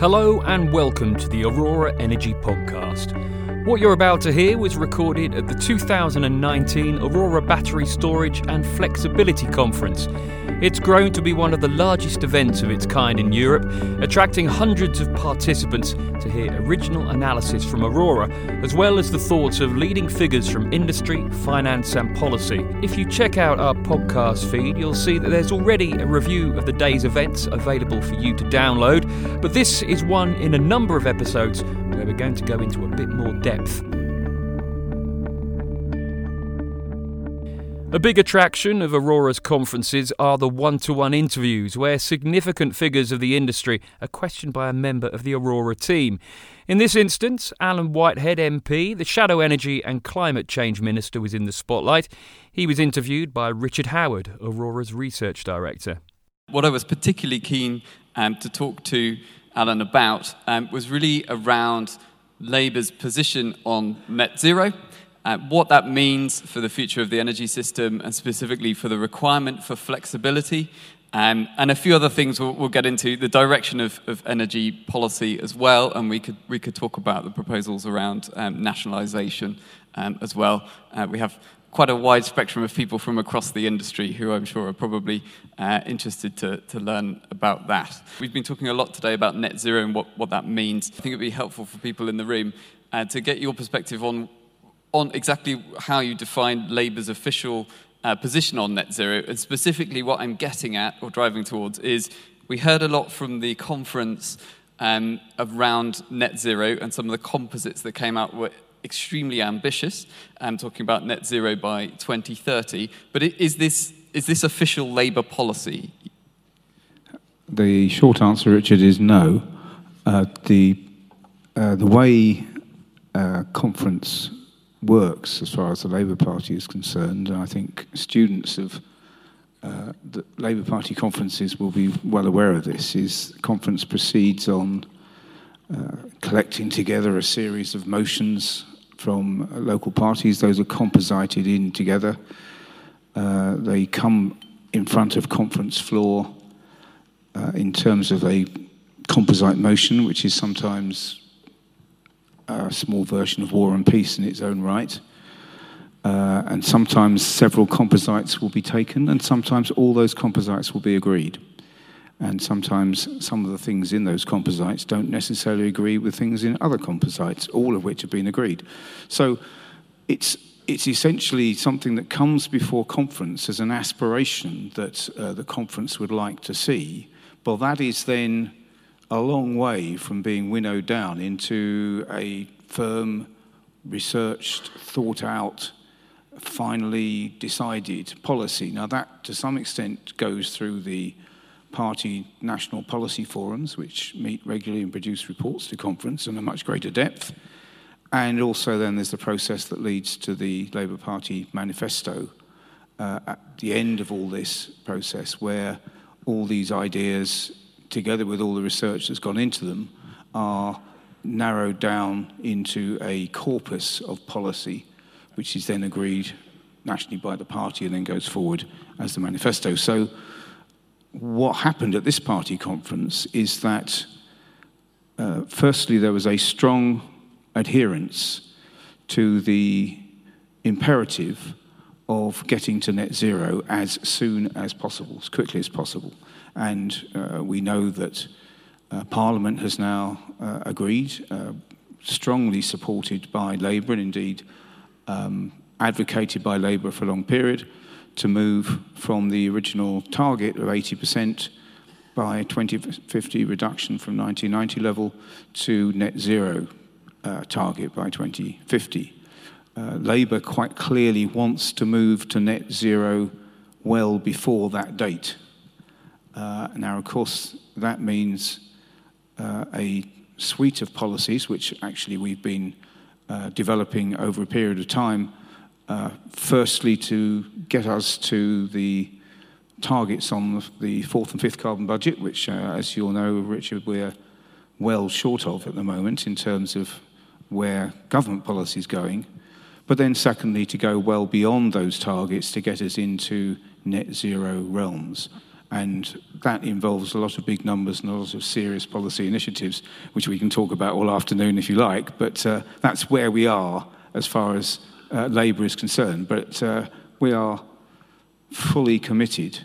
Hello and welcome to the Aurora Energy Podcast. What you're about to hear was recorded at the 2019 Aurora Battery Storage and Flexibility Conference. It's grown to be one of the largest events of its kind in Europe, attracting hundreds of participants to hear original analysis from Aurora, as well as the thoughts of leading figures from industry, finance, and policy. If you check out our podcast feed, you'll see that there's already a review of the day's events available for you to download, but this is one in a number of episodes where we're going to go into a bit more depth. A big attraction of Aurora's conferences are the one to one interviews, where significant figures of the industry are questioned by a member of the Aurora team. In this instance, Alan Whitehead MP, the Shadow Energy and Climate Change Minister, was in the spotlight. He was interviewed by Richard Howard, Aurora's Research Director. What I was particularly keen um, to talk to Alan about um, was really around Labour's position on net zero uh, what that means for the future of the energy system and specifically for the requirement for flexibility. Um, and a few other things we'll, we'll get into the direction of, of, energy policy as well, and we could we could talk about the proposals around um, nationalisation um, as well. Uh, we have quite a wide spectrum of people from across the industry who I'm sure are probably uh, interested to, to learn about that. We've been talking a lot today about net zero and what, what that means. I think it'd be helpful for people in the room uh, to get your perspective on on exactly how you define Labour's official uh, position on net zero. And specifically, what I'm getting at or driving towards is we heard a lot from the conference um, around net zero, and some of the composites that came out extremely ambitious, um, talking about net zero by 2030. But is this, is this official Labour policy? The short answer, Richard, is no. Uh, the, uh, the way uh, conference works as far as the Labour Party is concerned. And I think students of uh, the Labour Party conferences will be well aware of this. Is conference proceeds on uh, collecting together a series of motions from local parties. Those are composited in together. Uh, they come in front of conference floor uh, in terms of a composite motion, which is sometimes a small version of War and Peace in its own right. Uh, and sometimes several composites will be taken, and sometimes all those composites will be agreed. And sometimes some of the things in those composites don't necessarily agree with things in other composites, all of which have been agreed. So it's, it's essentially something that comes before conference as an aspiration that uh, the conference would like to see. Well, that is then a long way from being winnowed down into a firm, researched, thought out, finally decided policy. Now, that to some extent goes through the party national policy forums, which meet regularly and produce reports to conference in a much greater depth. And also, then there's the process that leads to the Labour Party manifesto uh, at the end of all this process, where all these ideas together with all the research that's gone into them, are narrowed down into a corpus of policy, which is then agreed nationally by the party and then goes forward as the manifesto. So, what happened at this party conference is that, uh, firstly, there was a strong adherence to the imperative of getting to net zero as soon as possible, as quickly as possible. And uh, we know that uh, Parliament has now uh, agreed, uh, strongly supported by Labour, and indeed um, advocated by Labour for a long period, to move from the original target of 80% by 2050 reduction from 1990 level to net zero uh, target by 2050. Uh, Labour quite clearly wants to move to net zero well before that date. Uh, now, of course, that means uh, a suite of policies, which actually we've been uh, developing over a period of time. Uh, firstly, to get us to the targets on the fourth and fifth carbon budget, which, uh, as you all know, Richard, we're well short of at the moment in terms of where government policy is going. But then, secondly, to go well beyond those targets to get us into net zero realms. And that involves a lot of big numbers and a lot of serious policy initiatives, which we can talk about all afternoon if you like. But uh, that's where we are as far as uh, Labour is concerned. But uh, we are fully committed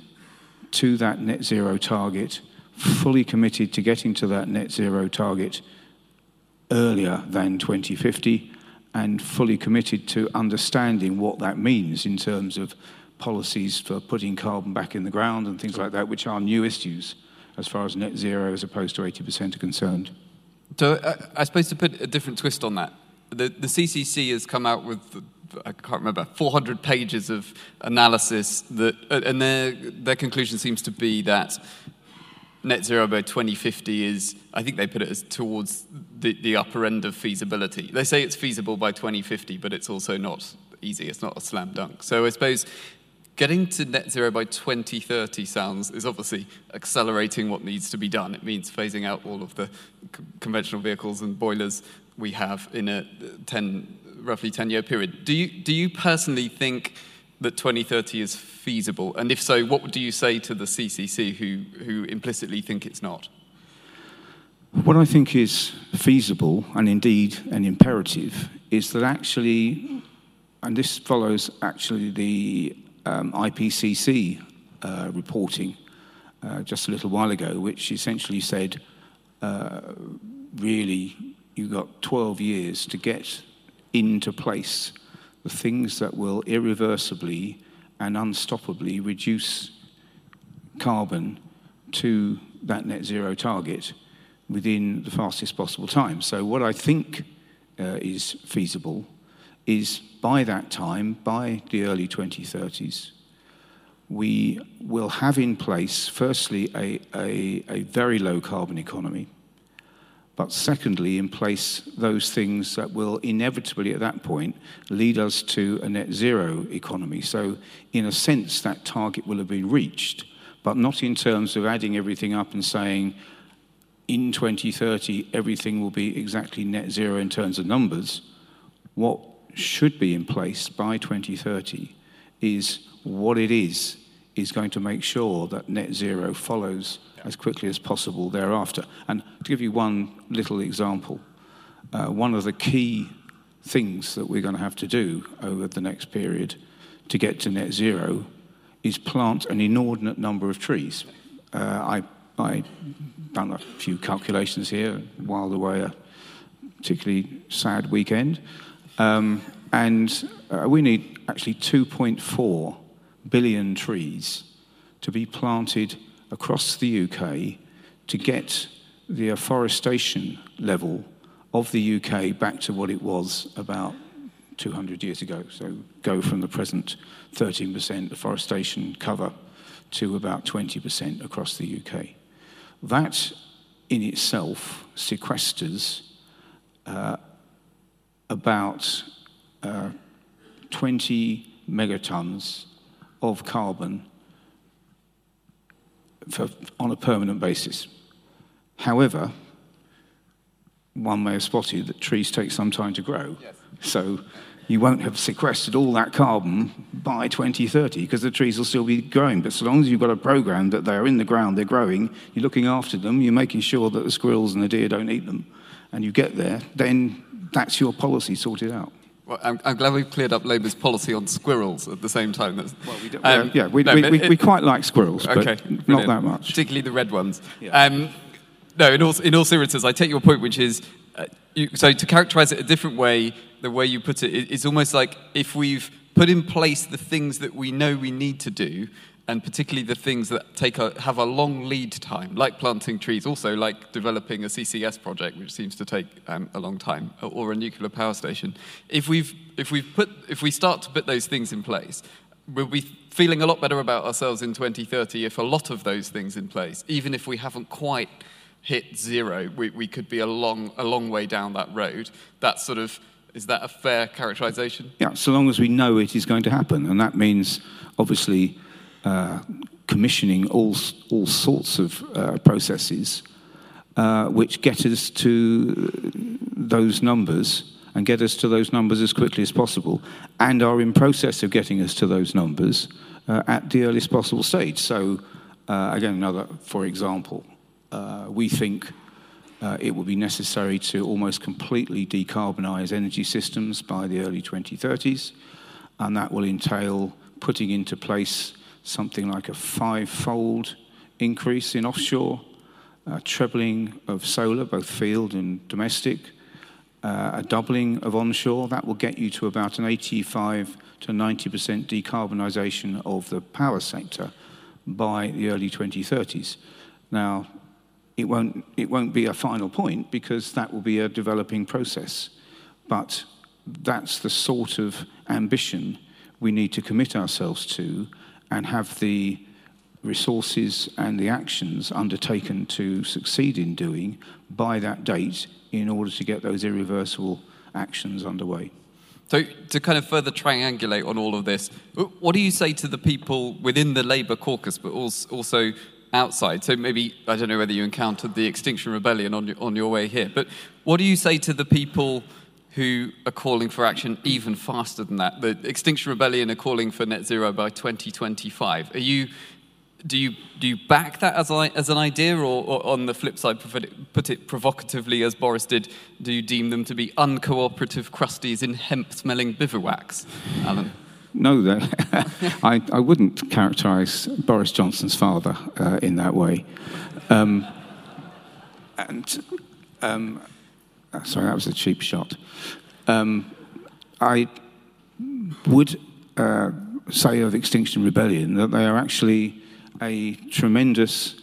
to that net zero target, fully committed to getting to that net zero target earlier than 2050, and fully committed to understanding what that means in terms of policies for putting carbon back in the ground and things like that, which are new issues as far as net zero as opposed to 80% are concerned. So uh, I suppose to put a different twist on that, the, the CCC has come out with, I can't remember, 400 pages of analysis that, uh, and their, their conclusion seems to be that net zero by 2050 is, I think they put it as towards the, the upper end of feasibility. They say it's feasible by 2050, but it's also not easy. It's not a slam dunk. So I suppose Getting to net zero by 2030 sounds is obviously accelerating what needs to be done. It means phasing out all of the conventional vehicles and boilers we have in a 10, roughly 10 year period. Do you, do you personally think that 2030 is feasible? And if so, what do you say to the CCC who, who implicitly think it's not? What I think is feasible and indeed an imperative is that actually, and this follows actually the um, IPCC uh, reporting uh, just a little while ago, which essentially said, uh, really, you've got 12 years to get into place the things that will irreversibly and unstoppably reduce carbon to that net zero target within the fastest possible time. So, what I think uh, is feasible is by that time, by the early 2030s, we will have in place, firstly, a, a, a, very low carbon economy, but secondly, in place those things that will inevitably at that point lead us to a net zero economy. So, in a sense, that target will have been reached, but not in terms of adding everything up and saying, in 2030, everything will be exactly net zero in terms of numbers. What should be in place by 2030 is what it is is going to make sure that net zero follows as quickly as possible thereafter. And to give you one little example, uh, one of the key things that we're going to have to do over the next period to get to net zero is plant an inordinate number of trees. Uh, I, I done a few calculations here while away a particularly sad weekend. Um, and uh, we need actually 2.4 billion trees to be planted across the UK to get the afforestation level of the UK back to what it was about 200 years ago. So go from the present 13% afforestation cover to about 20% across the UK. That in itself sequesters uh, about uh, 20 megatons of carbon for, on a permanent basis. However, one may have spotted that trees take some time to grow. Yes. So you won't have sequestered all that carbon by 2030 because the trees will still be growing. But so long as you've got a program that they're in the ground, they're growing, you're looking after them, you're making sure that the squirrels and the deer don't eat them, and you get there, then that's your policy sorted out. Well, I'm, I'm, glad we've cleared up Labour's policy on squirrels at the same time. That's, well, we do, um, yeah, we, no, we, we, it, we, quite like squirrels, but okay, not that much. Particularly the red ones. Yeah. Um, no, in all, in all seriousness, I take your point, which is uh, you, so to characterize it a different way, the way you put it, it, it's almost like if we've put in place the things that we know we need to do, and particularly the things that take a, have a long lead time, like planting trees, also like developing a CCS project, which seems to take um, a long time, or a nuclear power station. If we've if we put if we start to put those things in place, we'll be feeling a lot better about ourselves in 2030 if a lot of those things in place, even if we haven't quite hit zero, we, we could be a long a long way down that road. That sort of is that a fair characterization? Yeah, so long as we know it is going to happen, and that means obviously uh, commissioning all, all sorts of uh, processes uh, which get us to those numbers and get us to those numbers as quickly as possible and are in process of getting us to those numbers uh, at the earliest possible stage. So again, another, for example, we think uh, it will be necessary to almost completely decarbonize energy systems by the early 2030s, and that will entail putting into place something like a five-fold increase in offshore, a trebling of solar, both field and domestic, uh, a doubling of onshore. That will get you to about an 85 to 90% decarbonisation of the power sector by the early 2030s. Now, it won't, it won't be a final point because that will be a developing process. But that's the sort of ambition we need to commit ourselves to and have the resources and the actions undertaken to succeed in doing by that date in order to get those irreversible actions underway. So, to kind of further triangulate on all of this, what do you say to the people within the Labour caucus, but also outside? So, maybe, I don't know whether you encountered the Extinction Rebellion on your, on your way here, but what do you say to the people who are calling for action even faster than that? The Extinction Rebellion are calling for net zero by 2025. Are you do you do you back that as, a, as an idea, or, or, on the flip side, put it provocatively as Boris did, do you deem them to be uncooperative crusties in hemp-smelling bivouacs, Alan? No, I, I wouldn't characterise Boris Johnson's father uh, in that way. Um, and um, sorry, that was a cheap shot. Um, I would uh, say of Extinction Rebellion that they are actually a tremendous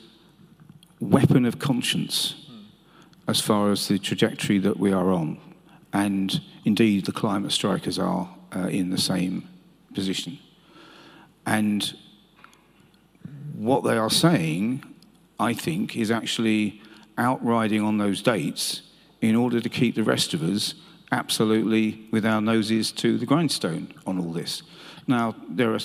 weapon of conscience as far as the trajectory that we are on. And indeed, the climate strikers are uh, in the same position. And what they are saying, I think, is actually outriding on those dates in order to keep the rest of us absolutely with our noses to the grindstone on all this. Now, there are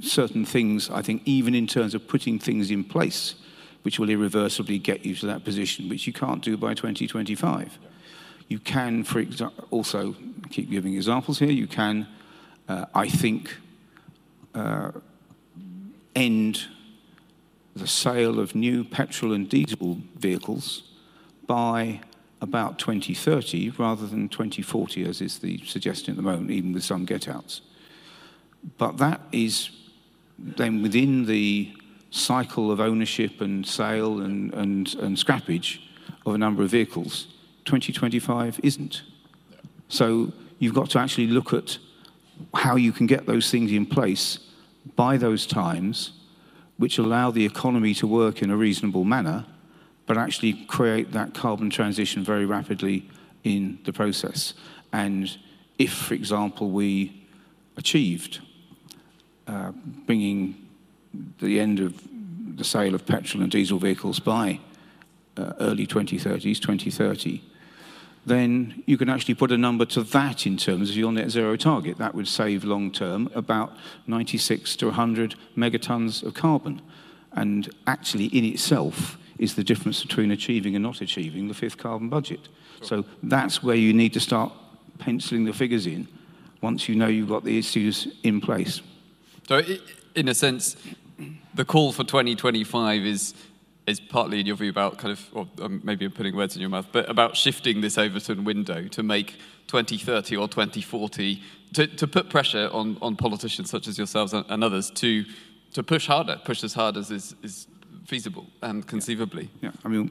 certain things, I think, even in terms of putting things in place, which will irreversibly get you to that position, which you can't do by 2025. You can, for example, also keep giving examples here. You can, uh, I think, uh, end the sale of new petrol and diesel vehicles by about 2030 rather than 2040, as is the suggestion at the moment, even with some get outs. But that is then within the cycle of ownership and sale and, and, and scrappage of a number of vehicles, 2025 isn't. So you've got to actually look at how you can get those things in place by those times, which allow the economy to work in a reasonable manner, but actually create that carbon transition very rapidly in the process. And if, for example, we achieved uh, bringing the end of the sale of petrol and diesel vehicles by uh, early 2030s, 2030, then you can actually put a number to that in terms of your net zero target. That would save long term about 96 to 100 megatons of carbon. And actually, in itself, is the difference between achieving and not achieving the fifth carbon budget. So that's where you need to start penciling the figures in once you know you've got the issues in place. So, in a sense, the call for 2025 is is partly in your view about kind of, or um, maybe I'm putting words in your mouth, but about shifting this Overton window to make 2030 or 2040 to, to put pressure on, on politicians such as yourselves and, and others to to push harder, push as hard as is, is feasible and conceivably. Yeah, I mean,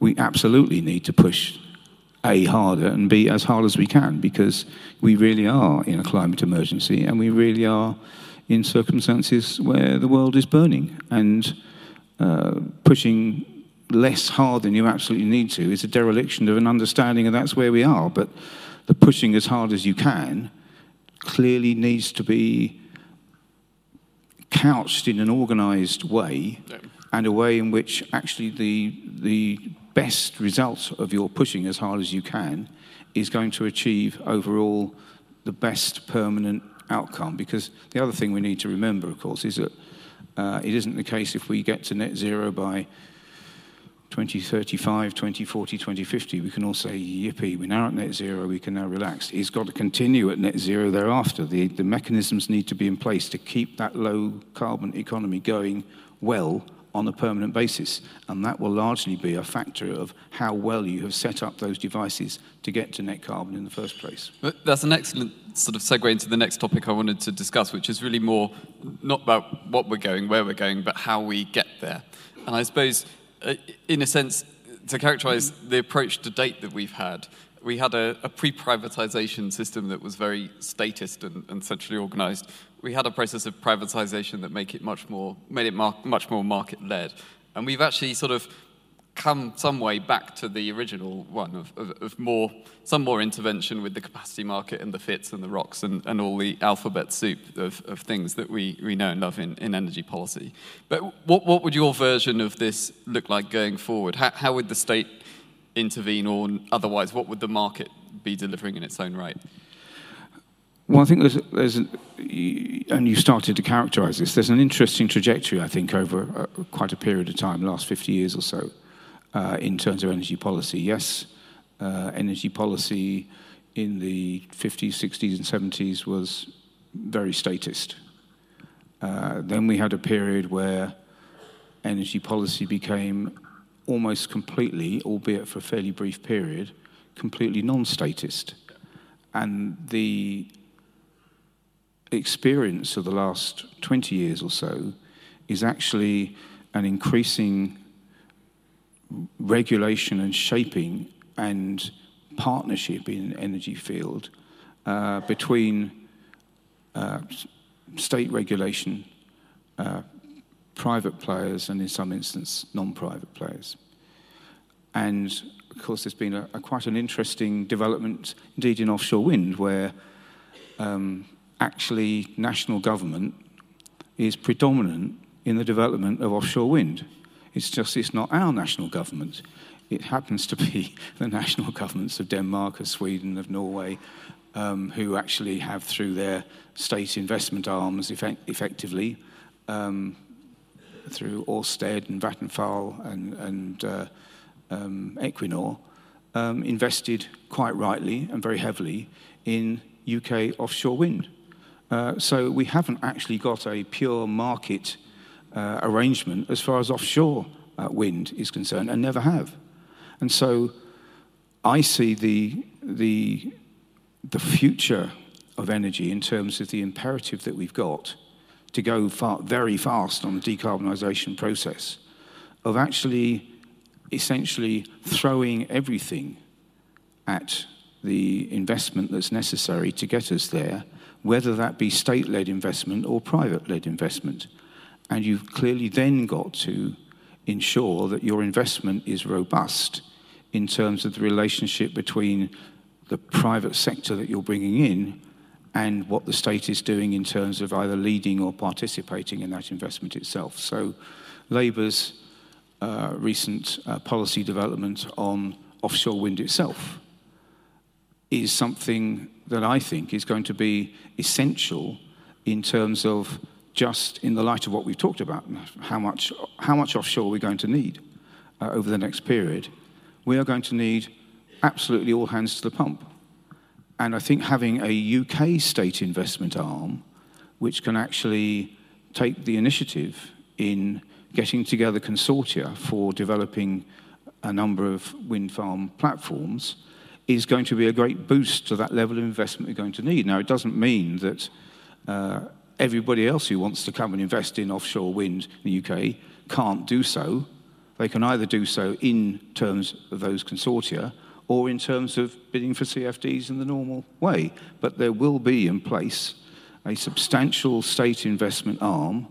we absolutely need to push a harder and b as hard as we can because we really are in a climate emergency and we really are in circumstances where the world is burning. And uh, pushing less hard than you absolutely need to is a dereliction of an understanding of that's where we are. But the pushing as hard as you can clearly needs to be couched in an organized way yeah. And a way in which actually the, the best result of your pushing as hard as you can is going to achieve overall the best permanent outcome. Because the other thing we need to remember, of course, is that uh, it isn't the case if we get to net zero by 2035, 2040, 2050, we can all say, yippee, we're now at net zero, we can now relax. It's got to continue at net zero thereafter. The, the mechanisms need to be in place to keep that low carbon economy going well on a permanent basis. And that will largely be a factor of how well you have set up those devices to get to net carbon in the first place. But that's an excellent sort of segue into the next topic I wanted to discuss, which is really more not about what we're going, where we're going, but how we get there. And I suppose, uh, in a sense, to characterize the approach to date that we've had, we had a, a pre privatization system that was very statist and, and centrally organized we had a process of privatization that make it much more, made it mar- much more market led. And we've actually sort of come some way back to the original one of, of, of, more, some more intervention with the capacity market and the FITs and the ROCs and, and all the alphabet soup of, of things that we, we know and love in, in energy policy. But what, what would your version of this look like going forward? How, how would the state intervene or otherwise? What would the market be delivering in its own right? Well, I think there's, there's an, and you started to characterize this, there's an interesting trajectory, I think, over a, quite a period of time, the last 50 years or so, uh, in terms of energy policy. Yes, uh, energy policy in the 50s, 60s, and 70s was very statist. Uh, then we had a period where energy policy became almost completely, albeit for a fairly brief period, completely non statist. And the experience of the last 20 years or so is actually an increasing regulation and shaping and partnership in energy field uh, between uh, state regulation, uh, private players, and in some instances, non-private players. And of course, there's been a, a quite an interesting development, indeed, in offshore wind, where um, actually national government is predominant in the development of offshore wind. It's just it's not our national government. It happens to be the national governments of Denmark, of Sweden, of Norway, um, who actually have, through their state investment arms, effect- effectively, um, through Ørsted and Vattenfall and, and uh, um, Equinor, um, invested quite rightly and very heavily in UK offshore wind. Uh, so we haven't actually got a pure market uh, arrangement as far as offshore uh, wind is concerned, and never have. And so I see the, the, the future of energy in terms of the imperative that we've got to go far, very fast on the decarbonisation process of actually essentially throwing everything at the investment that's necessary to get us there whether that be state led investment or private led investment. And you've clearly then got to ensure that your investment is robust in terms of the relationship between the private sector that you're bringing in and what the state is doing in terms of either leading or participating in that investment itself. So, Labour's uh, recent uh, policy development on offshore wind itself is something that I think is going to be essential in terms of just in the light of what we've talked about, how much, how much offshore we're going to need uh, over the next period. We are going to need absolutely all hands to the pump. And I think having a UK state investment arm, which can actually take the initiative in getting together consortia for developing a number of wind farm platforms, is going to be a great boost to that level of investment we're going to need. Now, it doesn't mean that uh, everybody else who wants to come and invest in offshore wind in the UK can't do so. They can either do so in terms of those consortia or in terms of bidding for CFDs in the normal way. But there will be in place a substantial state investment arm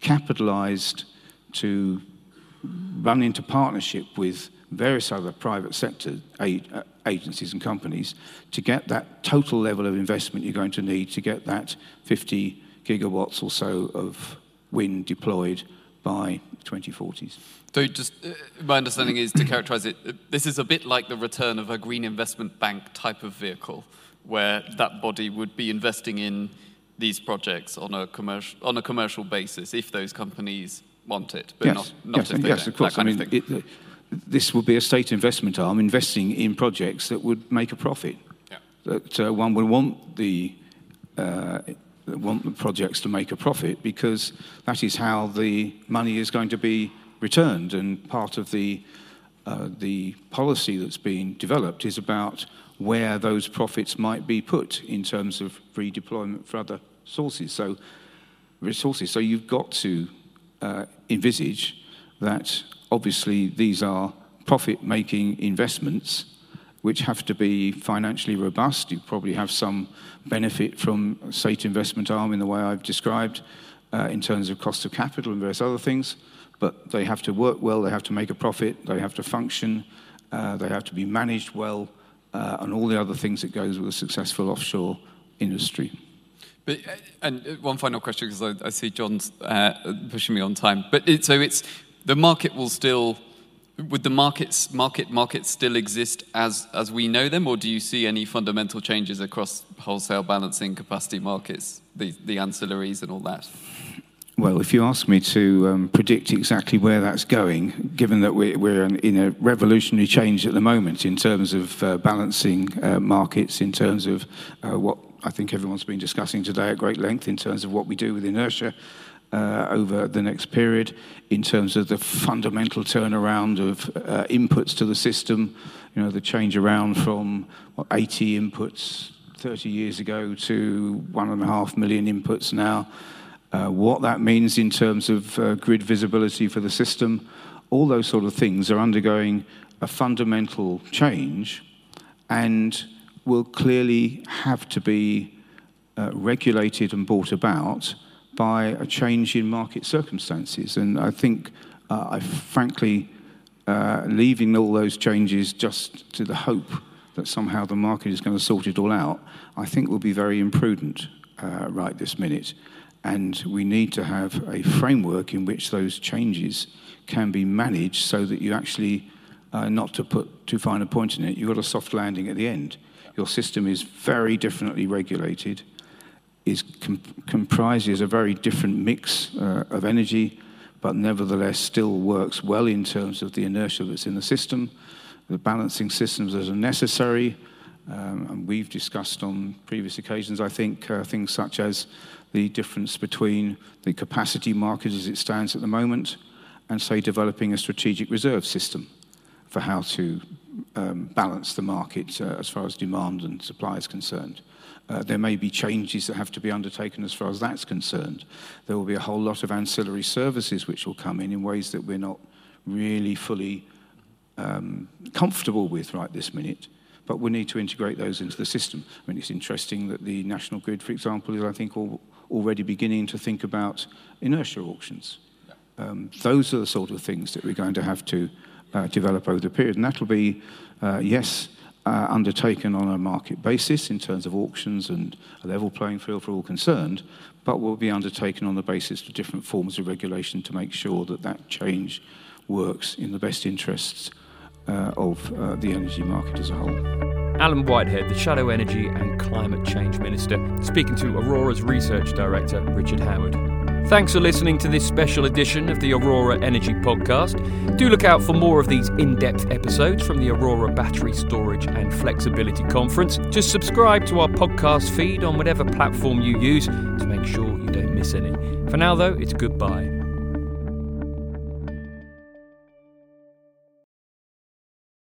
capitalized to run into partnership with various other private sector uh, agencies and companies to get that total level of investment you're going to need to get that 50 gigawatts or so of wind deployed by 2040s. So, just uh, my understanding is to characterize it, uh, this is a bit like the return of a green investment bank type of vehicle, where that body would be investing in these projects on a commercial on a commercial basis if those companies want it, but yes. not, not yes, if they yes, don't. Of course. I mean, it, this would be a state investment arm investing in projects that would make a profit. Yeah. That uh, one would want the uh, want the projects to make a profit because that is how the money is going to be returned. And part of the, uh, the policy that's being developed is about where those profits might be put in terms of redeployment for other sources. So, resources. So you've got to uh, envisage that obviously these are profit-making investments which have to be financially robust. You probably have some benefit from state investment arm in the way I've described uh, in terms of cost of capital and various other things, but they have to work well, they have to make a profit, they have to function, uh, they have to be managed well, uh, and all the other things that goes with a successful offshore industry. But, uh, and uh, one final question, because I, I, see John's uh, pushing me on time. But it, so it's the market will still would the markets market markets still exist as as we know them, or do you see any fundamental changes across wholesale balancing capacity markets, the the ancillaries and all that? Well, if you ask me to um, predict exactly where that's going, given that we're, we're in a revolutionary change at the moment in terms of uh, balancing uh, markets, in terms of uh, what I think everyone's been discussing today at great length, in terms of what we do with inertia, over the next period in terms of the fundamental turnaround of uh, inputs to the system, you know, the change around from what, 80 inputs 30 years ago to one and a half million inputs now, uh, what that means in terms of uh, grid visibility for the system, all those sort of things are undergoing a fundamental change and will clearly have to be uh, regulated and brought about by a change in market circumstances. And I think, uh, I frankly, uh, leaving all those changes just to the hope that somehow the market is going to sort it all out, I think will be very imprudent uh, right this minute. And we need to have a framework in which those changes can be managed so that you actually, uh, not to put too fine a point in it, you've got a soft landing at the end. Your system is very differently regulated is com comprises a very different mix uh, of energy, but nevertheless still works well in terms of the inertia that's in the system. The balancing systems that are necessary, um, and we've discussed on previous occasions, I think, uh, things such as the difference between the capacity market as it stands at the moment and, say, developing a strategic reserve system for how to um, balance the market uh, as far as demand and supply is concerned. Uh, there may be changes that have to be undertaken as far as that's concerned. There will be a whole lot of ancillary services which will come in in ways that we're not really fully um, comfortable with right this minute, but we need to integrate those into the system. I mean, it's interesting that the National Grid, for example, is, I think, all, already beginning to think about inertia auctions. Um, those are the sort of things that we're going to have to uh, develop over the period, and that'll be, uh, yes, uh, undertaken on a market basis in terms of auctions and a level playing field for all concerned, but will be undertaken on the basis of different forms of regulation to make sure that that change works in the best interests uh, of uh, the energy market as a whole. Alan Whitehead, the Shadow Energy and Climate Change Minister, speaking to Aurora's Research Director, Richard Howard. Thanks for listening to this special edition of the Aurora Energy Podcast. Do look out for more of these in depth episodes from the Aurora Battery Storage and Flexibility Conference. Just subscribe to our podcast feed on whatever platform you use to make sure you don't miss any. For now, though, it's goodbye.